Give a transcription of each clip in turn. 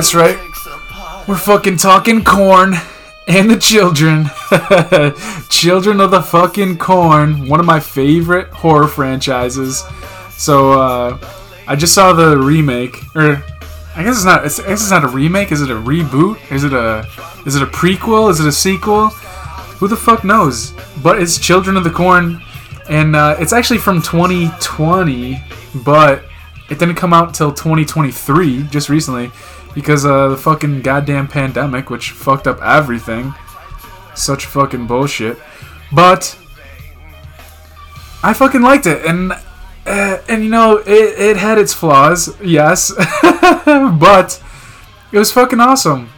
That's right. We're fucking talking corn and the children. children of the fucking corn. One of my favorite horror franchises. So uh, I just saw the remake, or I guess it's not. It's, I guess it's not a remake. Is it a reboot? Is it a? Is it a prequel? Is it a sequel? Who the fuck knows? But it's Children of the Corn, and uh, it's actually from 2020, but it didn't come out until 2023, just recently, because uh, the fucking goddamn pandemic, which fucked up everything. Such fucking bullshit. But I fucking liked it, and uh, and you know it, it had its flaws, yes, but it was fucking awesome.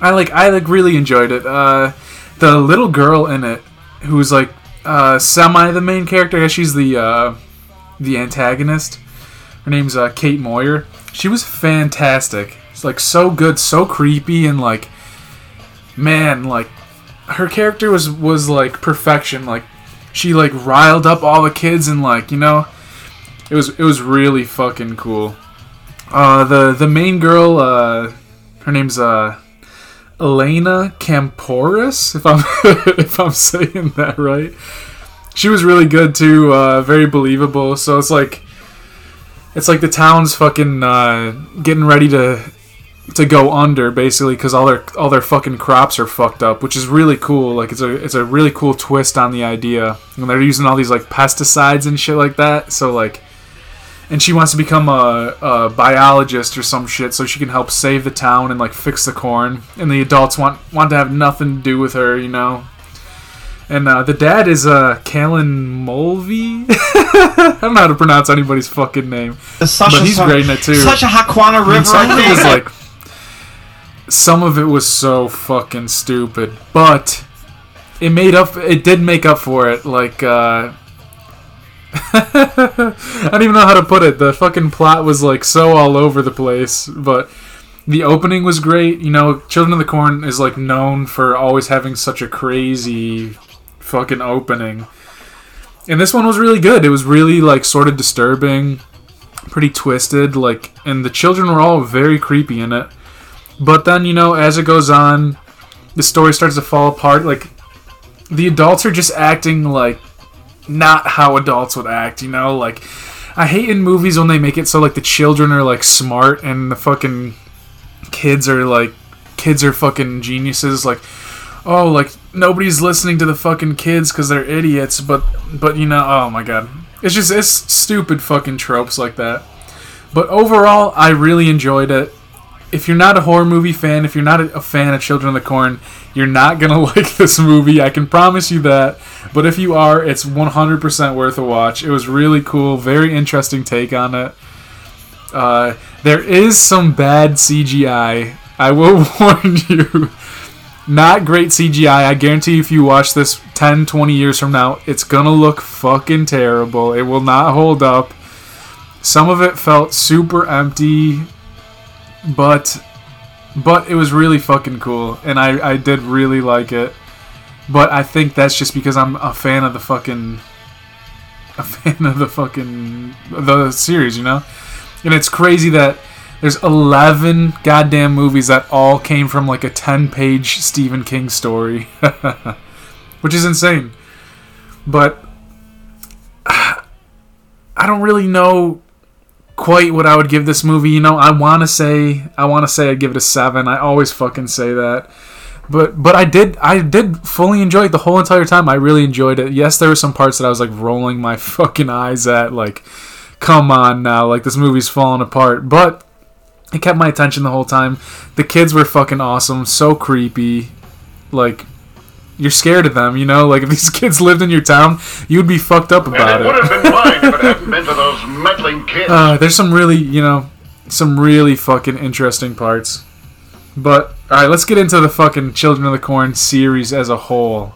I like I like really enjoyed it. Uh, the little girl in it, who's like uh, semi the main character, I guess she's the uh, the antagonist. Her name's uh, Kate Moyer. She was fantastic. It's like so good, so creepy, and like, man, like her character was was like perfection. Like she like riled up all the kids and like you know, it was it was really fucking cool. Uh, the the main girl, uh, her name's uh, Elena Kampouris, if I'm if I'm saying that right. She was really good too, uh, very believable. So it's like it's like the town's fucking uh, getting ready to to go under basically because all their all their fucking crops are fucked up, which is really cool. Like it's a it's a really cool twist on the idea, and they're using all these like pesticides and shit like that. So like, and she wants to become a, a biologist or some shit so she can help save the town and like fix the corn. And the adults want want to have nothing to do with her, you know. And uh, the dad is uh, Callan Mulvey. I don't know how to pronounce anybody's fucking name, Such but a, he's great in it too. Such a Hakwana River, some of it was like some of it was so fucking stupid, but it made up. It did make up for it. Like uh, I don't even know how to put it. The fucking plot was like so all over the place, but the opening was great. You know, Children of the Corn is like known for always having such a crazy fucking opening. And this one was really good. It was really like sort of disturbing, pretty twisted, like and the children were all very creepy in it. But then, you know, as it goes on, the story starts to fall apart. Like the adults are just acting like not how adults would act, you know? Like I hate in movies when they make it so like the children are like smart and the fucking kids are like kids are fucking geniuses like oh like nobody's listening to the fucking kids cuz they're idiots but but you know oh my god. It's just it's stupid fucking tropes like that. But overall I really enjoyed it. If you're not a horror movie fan if you're not a, a fan of Children of the Corn you're not gonna like this movie I can promise you that. But if you are it's 100% worth a watch. It was really cool very interesting take on it. Uh, there is some bad CGI. I will warn you. Not great CGI. I guarantee if you watch this 10, 20 years from now, it's gonna look fucking terrible. It will not hold up. Some of it felt super empty, but but it was really fucking cool, and I, I did really like it. But I think that's just because I'm a fan of the fucking a fan of the fucking the series, you know? And it's crazy that there's 11 goddamn movies that all came from like a 10 page Stephen King story. Which is insane. But I don't really know quite what I would give this movie. You know, I want to say I want to say I'd give it a 7. I always fucking say that. But but I did I did fully enjoy it the whole entire time. I really enjoyed it. Yes, there were some parts that I was like rolling my fucking eyes at like come on now, like this movie's falling apart. But it kept my attention the whole time. The kids were fucking awesome, so creepy. Like you're scared of them, you know? Like if these kids lived in your town, you'd be fucked up And about it would have been mine if it hadn't been for those meddling kids. Uh, there's some really, you know, some really fucking interesting parts. But all right, let's get into the fucking Children of the Corn series as a whole.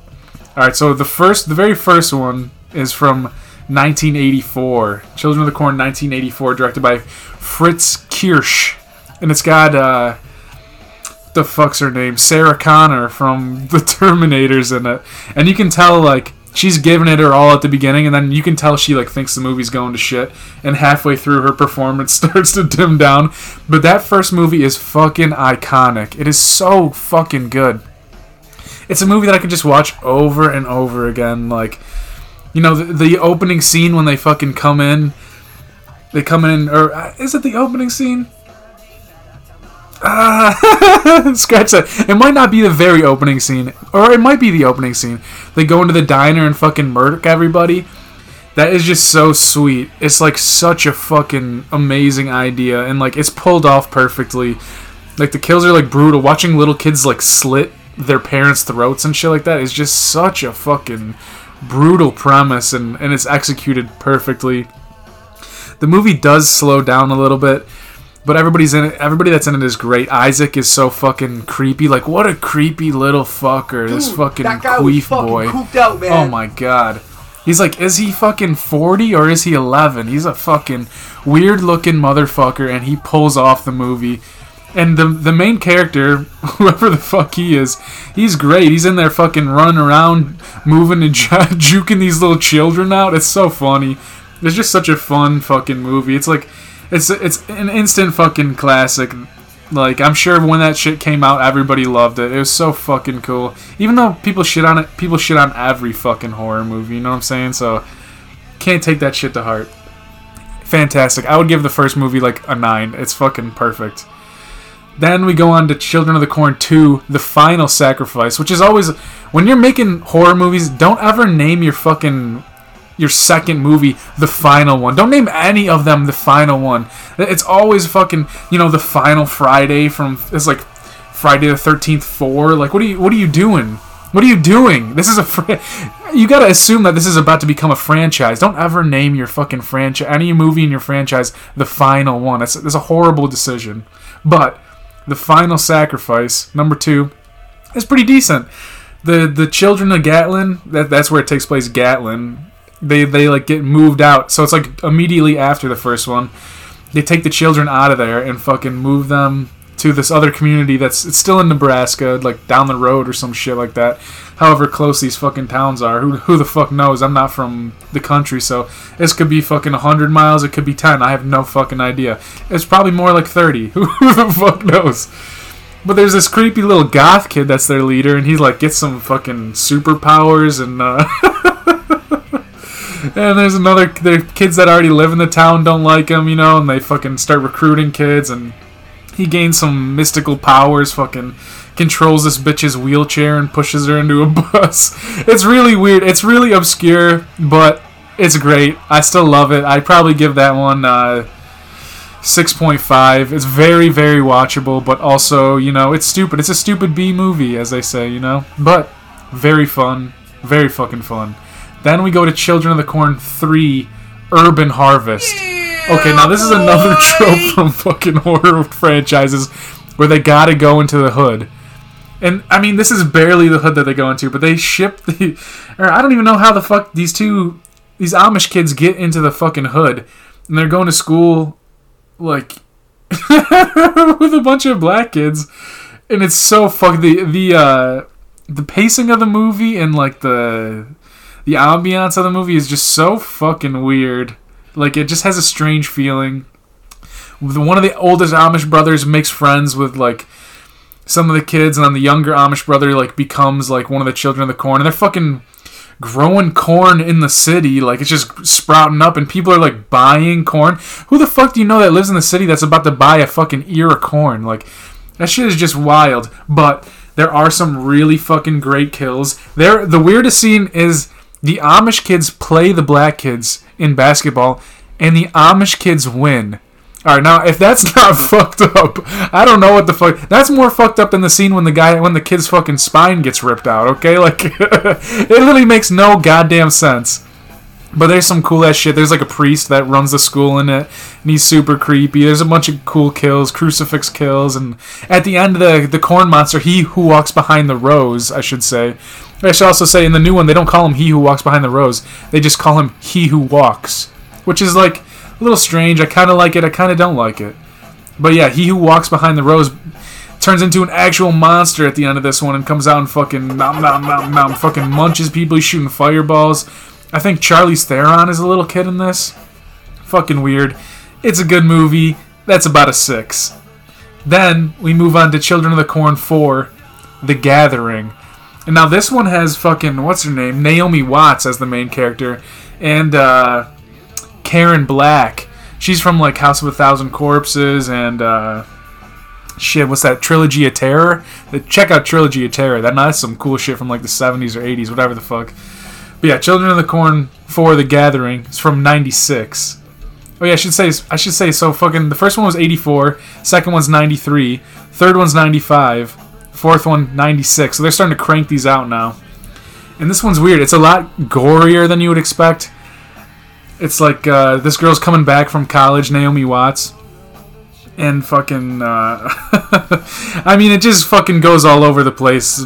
All right, so the first, the very first one is from 1984. Children of the Corn, 1984, directed by Fritz Kiersch, and it's got uh, the fuck's her name, Sarah Connor from the Terminators in it, and you can tell like she's giving it her all at the beginning, and then you can tell she like thinks the movie's going to shit, and halfway through her performance starts to dim down. But that first movie is fucking iconic. It is so fucking good. It's a movie that I could just watch over and over again. Like, you know, the, the opening scene when they fucking come in. They come in, or uh, is it the opening scene? Ah, scratch that. It might not be the very opening scene, or it might be the opening scene. They go into the diner and fucking murder everybody. That is just so sweet. It's like such a fucking amazing idea, and like it's pulled off perfectly. Like the kills are like brutal. Watching little kids like slit their parents' throats and shit like that is just such a fucking brutal premise, and and it's executed perfectly. The movie does slow down a little bit but everybody's in it. Everybody that's in it is great. Isaac is so fucking creepy. Like what a creepy little fucker. this fucking queef fucking boy. out, man. Oh my god. He's like, is he fucking 40 or is he 11? He's a fucking weird looking motherfucker and he pulls off the movie. And the the main character, whoever the fuck he is, he's great. He's in there fucking running around, moving and ju- juking these little children out. It's so funny. It's just such a fun fucking movie. It's like it's it's an instant fucking classic. Like I'm sure when that shit came out, everybody loved it. It was so fucking cool. Even though people shit on it, people shit on every fucking horror movie. You know what I'm saying? So can't take that shit to heart. Fantastic. I would give the first movie like a nine. It's fucking perfect. Then we go on to Children of the Corn 2, The Final Sacrifice, which is always when you're making horror movies, don't ever name your fucking your second movie the final one. Don't name any of them the final one. It's always fucking, you know, the final Friday from it's like Friday the 13th 4. Like what are you what are you doing? What are you doing? This is a fr- you got to assume that this is about to become a franchise. Don't ever name your fucking franchise any movie in your franchise the final one. That's that's a horrible decision. But the final sacrifice number 2 is pretty decent. The the children of Gatlin, that that's where it takes place Gatlin they they like get moved out. So it's like immediately after the first one, they take the children out of there and fucking move them to this other community that's it's still in Nebraska, like down the road or some shit like that. However close these fucking towns are, who who the fuck knows? I'm not from the country, so this could be fucking 100 miles, it could be 10. I have no fucking idea. It's probably more like 30. who the fuck knows? But there's this creepy little goth kid that's their leader, and he like gets some fucking superpowers and. uh And there's another, the kids that already live in the town don't like him, you know, and they fucking start recruiting kids, and he gains some mystical powers, fucking controls this bitch's wheelchair and pushes her into a bus. It's really weird. It's really obscure, but it's great. I still love it. I'd probably give that one uh, 6.5. It's very, very watchable, but also, you know, it's stupid. It's a stupid B movie, as they say, you know? But very fun. Very fucking fun. Then we go to Children of the Corn 3 Urban Harvest. Okay, now this is another trope from fucking horror franchises where they gotta go into the hood. And I mean, this is barely the hood that they go into, but they ship the. Or I don't even know how the fuck these two, these Amish kids get into the fucking hood, and they're going to school, like, with a bunch of black kids, and it's so fuck the the uh the pacing of the movie and like the the ambiance of the movie is just so fucking weird. Like it just has a strange feeling. One of the oldest Amish brothers makes friends with like some of the kids, and then the younger Amish brother like becomes like one of the children of the corn, and they're fucking growing corn in the city. Like it's just sprouting up, and people are like buying corn. Who the fuck do you know that lives in the city that's about to buy a fucking ear of corn? Like that shit is just wild. But there are some really fucking great kills. There, the weirdest scene is the Amish kids play the black kids in basketball, and the Amish kids win. All right, now if that's not fucked up, I don't know what the fuck. That's more fucked up than the scene when the guy, when the kid's fucking spine gets ripped out. Okay, like it literally makes no goddamn sense. But there's some cool ass shit. There's like a priest that runs the school in it, and he's super creepy. There's a bunch of cool kills, crucifix kills, and at the end, the the corn monster, he who walks behind the rose, I should say. I should also say in the new one, they don't call him he who walks behind the rose. They just call him he who walks, which is like a little strange. I kind of like it. I kind of don't like it. But yeah, he who walks behind the rose. turns into an actual monster at the end of this one and comes out and fucking nom nom nom nom fucking munches people. He's shooting fireballs. I think Charlize Theron is a little kid in this. Fucking weird. It's a good movie. That's about a six. Then we move on to Children of the Corn 4, The Gathering. And now this one has fucking what's her name? Naomi Watts as the main character. And uh Karen Black. She's from like House of a Thousand Corpses and uh shit, what's that? Trilogy of Terror? The Check out Trilogy of Terror. That that's some cool shit from like the 70s or 80s, whatever the fuck. But yeah, Children of the Corn for The Gathering. It's from 96. Oh yeah, I should say I should say so fucking the first one was 84, second one's 93, third one's 95, fourth one 96. So they're starting to crank these out now. And this one's weird. It's a lot gorier than you would expect. It's like uh, this girl's coming back from college, Naomi Watts, and fucking. Uh, I mean, it just fucking goes all over the place.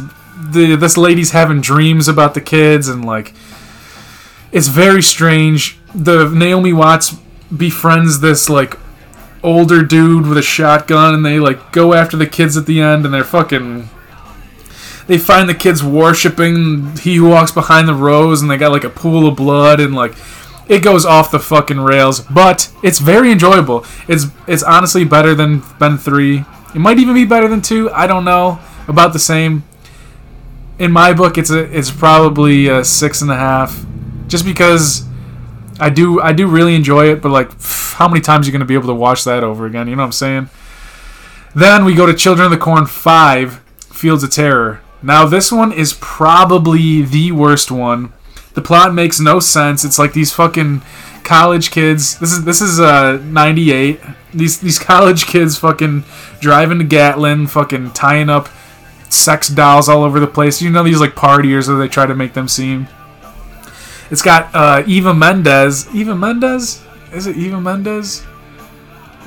The this lady's having dreams about the kids, and like, it's very strange. The Naomi Watts befriends this like older dude with a shotgun, and they like go after the kids at the end, and they're fucking they find the kids worshiping he who walks behind the rose and they got like a pool of blood and like it goes off the fucking rails but it's very enjoyable. It's it's honestly better than ben 3 it might even be better than 2 i don't know about the same. In my book it's a it's probably a six and a half just because i do i do really enjoy it but like how many times are you going to be able to watch that over again you know what i'm saying then we go to children of the corn 5 fields of terror now, this one is probably the worst one. The plot makes no sense. It's like these fucking college kids. This is this is uh 98. These these college kids fucking driving to Gatlin, fucking tying up sex dolls all over the place. You know these like partiers that they try to make them seem. It's got uh, Eva Mendes. Eva Mendes? Is it Eva Mendes?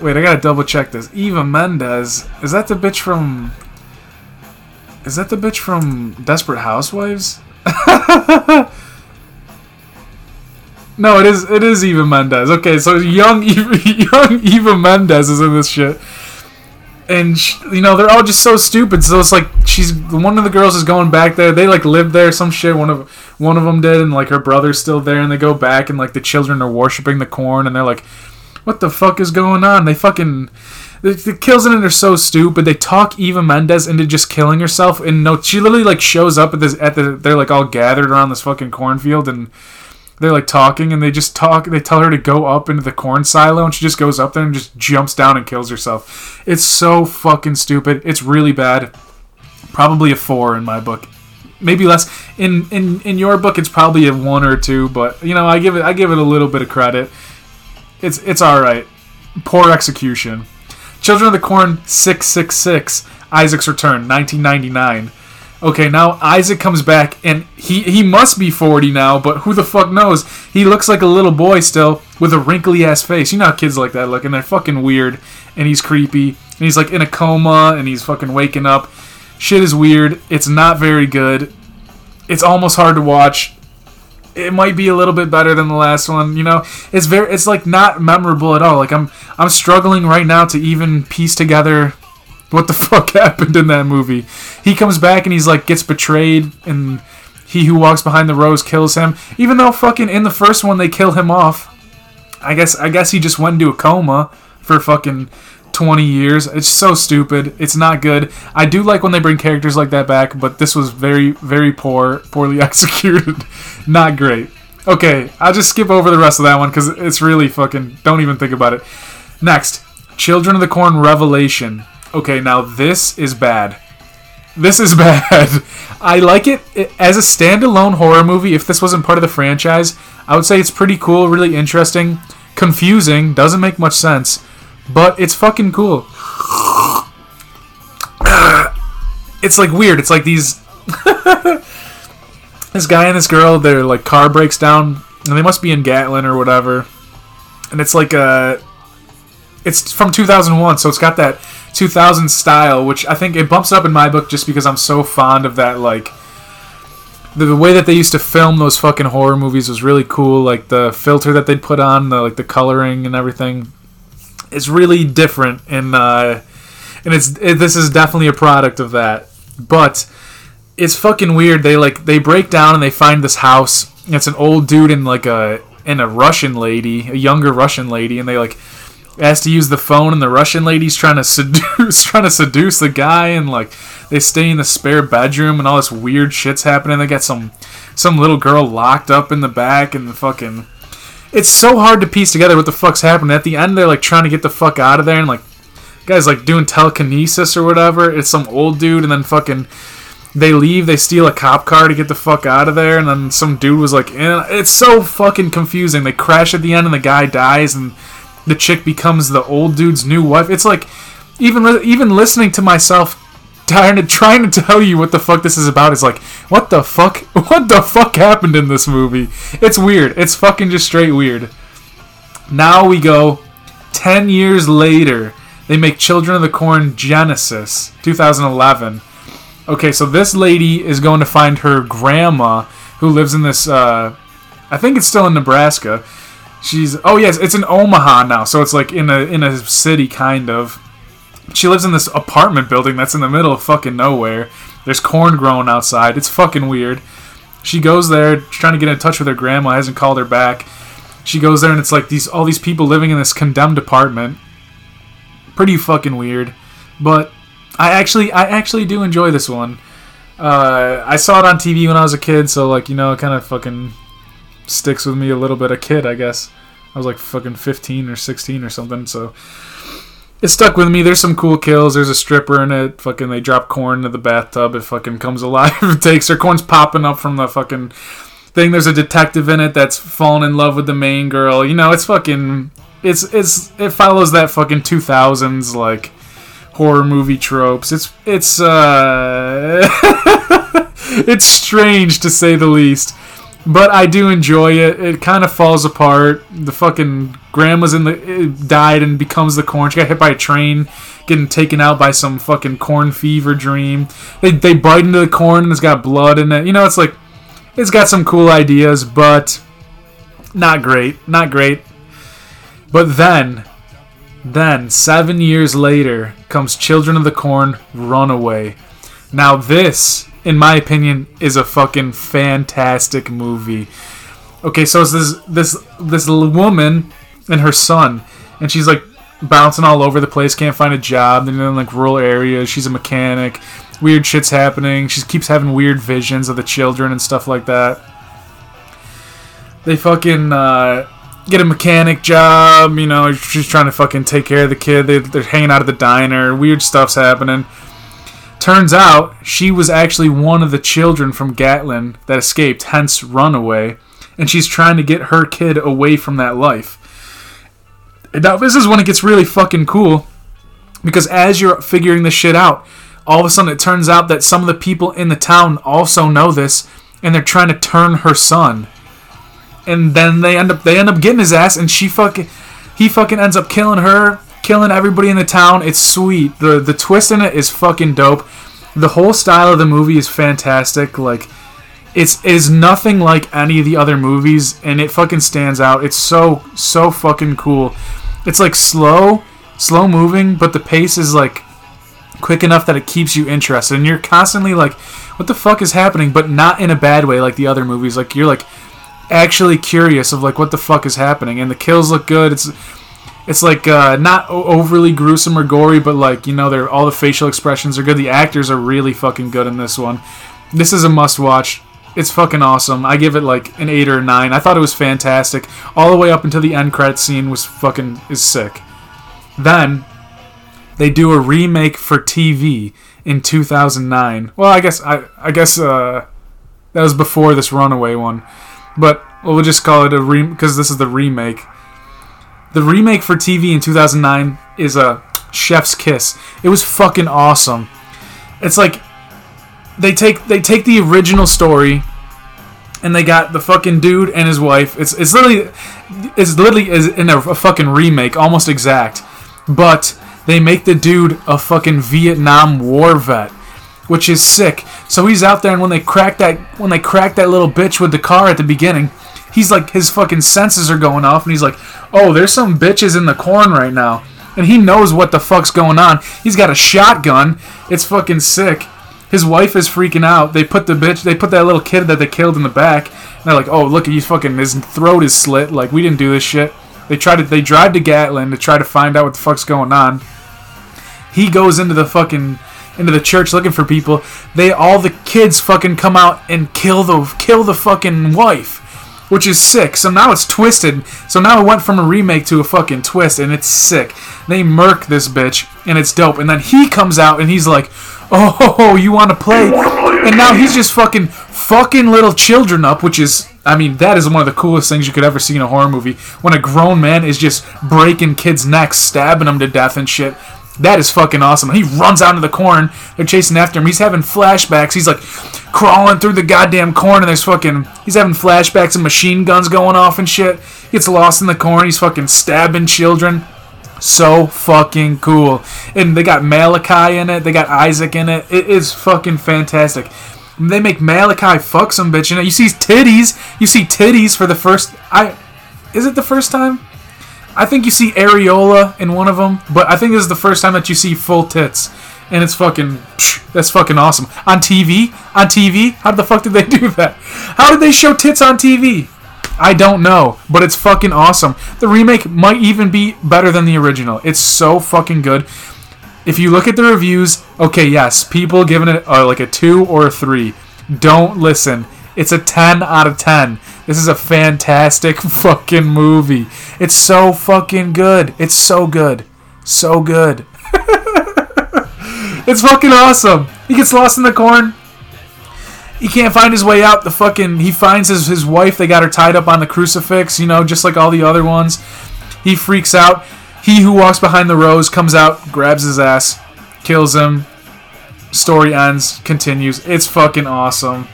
Wait, I gotta double check this. Eva Mendes. Is that the bitch from is that the bitch from Desperate Housewives? no, it is. It is Eva Mendes. Okay, so young Eva, young Eva Mendes is in this shit, and she, you know they're all just so stupid. So it's like she's one of the girls is going back there. They like live there, some shit. One of one of them did, and like her brother's still there, and they go back, and like the children are worshiping the corn, and they're like, "What the fuck is going on?" They fucking the, the kills in it are so stupid. They talk Eva Mendes into just killing herself, and no, she literally like shows up at this at the they're like all gathered around this fucking cornfield, and they're like talking, and they just talk. They tell her to go up into the corn silo, and she just goes up there and just jumps down and kills herself. It's so fucking stupid. It's really bad. Probably a four in my book maybe less in in in your book it's probably a one or two but you know i give it i give it a little bit of credit it's it's all right poor execution Children of the Corn 666, Isaac's Return, 1999. Okay, now Isaac comes back and he he must be 40 now, but who the fuck knows? He looks like a little boy still with a wrinkly ass face. You know how kids like that look, and they're fucking weird, and he's creepy, and he's like in a coma, and he's fucking waking up. Shit is weird. It's not very good. It's almost hard to watch it might be a little bit better than the last one. You know, it's very it's like not memorable at all. Like I'm I'm struggling right now to even piece together what the fuck happened in that movie. He comes back and he's like gets betrayed and he who walks behind the rose kills him. Even though fucking in the first one they kill him off. I guess I guess he just went into a coma for fucking 20 years. It's so stupid. It's not good. I do like when they bring characters like that back, but this was very, very poor, poorly executed. not great. Okay, I'll just skip over the rest of that one because it's really fucking. Don't even think about it. Next, Children of the Corn Revelation. Okay, now this is bad. This is bad. I like it as a standalone horror movie. If this wasn't part of the franchise, I would say it's pretty cool, really interesting, confusing, doesn't make much sense but it's fucking cool. it's like weird. It's like these. this guy and this girl, their like car breaks down, and they must be in Gatlin or whatever. And it's like a. It's from 2001, so it's got that 2000 style, which I think it bumps up in my book just because I'm so fond of that like the, way that they used to film those fucking horror movies was really cool. Like the filter that they'd put on, the like the coloring and everything is really different and uh, and it's it, this is definitely a product of that. But it's fucking weird. They like they break down and they find this house. It's an old dude and like a and a Russian lady, a younger Russian lady, and they like asked to use the phone and the Russian lady's trying to seduce trying to seduce the guy and like they stay in the spare bedroom and all this weird shit's happening. They got some some little girl locked up in the back and the fucking it's so hard to piece together what the fuck's happening. At the end they're like trying to get the fuck out of there and like guys like doing telekinesis or whatever. It's some old dude and then fucking they leave, they steal a cop car to get the fuck out of there, and then some dude was like, eh, it's so fucking confusing. They crash at the end, and the guy dies, and the chick becomes the old dude's new wife. It's like, even even listening to myself trying to trying to tell you what the fuck this is about is like, what the fuck? What the fuck happened in this movie? It's weird. It's fucking just straight weird. Now we go 10 years later. They make Children of the Corn Genesis, 2011. Okay, so this lady is going to find her grandma who lives in this uh I think it's still in Nebraska. She's oh yes, it's in Omaha now, so it's like in a in a city kind of. She lives in this apartment building that's in the middle of fucking nowhere. There's corn growing outside. It's fucking weird. She goes there trying to get in touch with her grandma, hasn't called her back. She goes there and it's like these all these people living in this condemned apartment. Pretty fucking weird. But I actually I actually do enjoy this one. Uh, I saw it on TV when I was a kid, so like you know, kind of fucking sticks with me a little bit. A kid, I guess. I was like fucking 15 or 16 or something, so it stuck with me. There's some cool kills. There's a stripper in it. Fucking they drop corn into the bathtub. It fucking comes alive. takes her corn's popping up from the fucking thing. There's a detective in it that's fallen in love with the main girl. You know, it's fucking. It's it's it follows that fucking 2000s like horror movie tropes. It's it's uh it's strange to say the least. But I do enjoy it. It kind of falls apart. The fucking grandma's in the eh, died and becomes the corn. She got hit by a train, getting taken out by some fucking corn fever dream. They they bite into the corn and it's got blood in it. You know, it's like it's got some cool ideas, but not great. Not great. But then then, seven years later, comes Children of the Corn Runaway. Now, this, in my opinion, is a fucking fantastic movie. Okay, so it's this this this woman and her son, and she's like bouncing all over the place, can't find a job. They're in like rural areas. She's a mechanic. Weird shit's happening. She keeps having weird visions of the children and stuff like that. They fucking uh, get a mechanic job. You know, she's trying to fucking take care of the kid. They, they're hanging out at the diner. Weird stuff's happening. Turns out she was actually one of the children from Gatlin that escaped, hence Runaway, and she's trying to get her kid away from that life. Now, this is when it gets really fucking cool because as you're figuring this shit out, all of a sudden it turns out that some of the people in the town also know this and they're trying to turn her son and then they end up they end up getting his ass, and she fucking he fucking ends up killing her, killing everybody in the town. It's sweet. the The twist in it is fucking dope. The whole style of the movie is fantastic. Like it's it is nothing like any of the other movies, and it fucking stands out. It's so so fucking cool. It's like slow, slow moving, but the pace is like quick enough that it keeps you interested, and you're constantly like, "What the fuck is happening?" But not in a bad way, like the other movies. Like you're like actually curious of like what the fuck is happening, and the kills look good. It's it's like uh, not overly gruesome or gory, but like you know, they're all the facial expressions are good. The actors are really fucking good in this one. This is a must watch. It's fucking awesome. I give it like an eight or a nine. I thought it was fantastic. All the way up until the end credit scene was fucking is sick. Then they do a remake for TV in 2009. Well, I guess I I guess uh, that was before this Runaway one. But well, we'll just call it a re because this is the remake. The remake for TV in 2009 is a chef's kiss. It was fucking awesome. It's like they take they take the original story and they got the fucking dude and his wife. It's it's literally it's literally is in a, a fucking remake, almost exact. But they make the dude a fucking Vietnam War vet which is sick. So he's out there, and when they crack that when they crack that little bitch with the car at the beginning, he's like his fucking senses are going off, and he's like, "Oh, there's some bitches in the corn right now." and he knows what the fuck's going on. He's got a shotgun. It's fucking sick. His wife is freaking out. They put the bitch, they put that little kid that they killed in the back. And they're like, "Oh, look, at he's fucking his throat is slit. Like we didn't do this shit." They try to they drive to Gatlin to try to find out what the fuck's going on. He goes into the fucking into the church looking for people. They all the kids fucking come out and kill the kill the fucking wife, which is sick. So now it's twisted. So now it went from a remake to a fucking twist, and it's sick. They murk this bitch, and it's dope. And then he comes out and he's like, "Oh, you want to play?" And now he's just fucking fucking little children up, which is. I mean, that is one of the coolest things you could ever see in a horror movie. When a grown man is just breaking kids' necks, stabbing them to death and shit. That is fucking awesome. He runs out of the corn. They're chasing after him. He's having flashbacks. He's like crawling through the goddamn corn, and there's fucking. He's having flashbacks and machine guns going off and shit. He gets lost in the corn. He's fucking stabbing children. So fucking cool. And they got Malachi in it. They got Isaac in it. It is fucking fantastic. They make Malachi fuck some bitch in it. You see titties. You see titties for the first. I. Is it the first time? I think you see areola in one of them, but I think this is the first time that you see full tits, and it's fucking that's fucking awesome on TV. On TV, how the fuck did they do that? How did they show tits on TV? I don't know, but it's fucking awesome. The remake might even be better than the original. It's so fucking good. If you look at the reviews, okay, yes, people giving it uh, like a two or a three. Don't listen. It's a 10 out of 10. This is a fantastic fucking movie. It's so fucking good. It's so good. So good. it's fucking awesome. He gets lost in the corn. He can't find his way out. The fucking he finds his his wife. They got her tied up on the crucifix, you know, just like all the other ones. He freaks out. He who walks behind the rose comes out, grabs his ass, kills him. Story ends, continues. It's fucking awesome.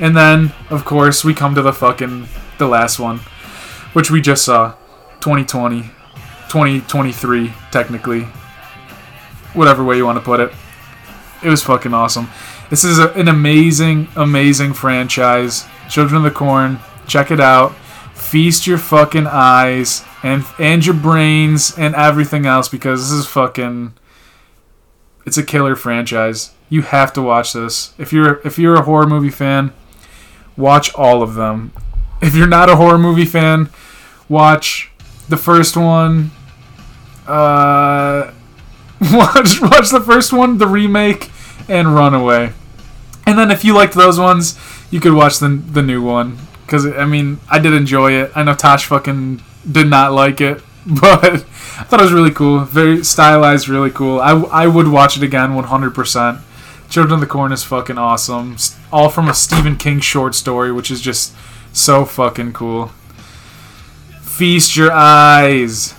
And then, of course, we come to the fucking the last one, which we just saw, 2020, 2023 technically, whatever way you want to put it. It was fucking awesome. This is a, an amazing, amazing franchise. Children of the Corn, check it out. Feast your fucking eyes and and your brains and everything else because this is fucking. It's a killer franchise. You have to watch this. If you're if you're a horror movie fan, watch all of them. If you're not a horror movie fan, watch the first one. Uh, watch watch the first one, the remake, and Runaway. And then if you liked those ones, you could watch the the new one. Cause I mean, I did enjoy it. I know Tosh fucking did not like it, but I thought it was really cool. Very stylized, really cool. I, I would watch it again, 100%. Children of the Corn is fucking awesome. All from a Stephen King short story, which is just so fucking cool. Feast your eyes.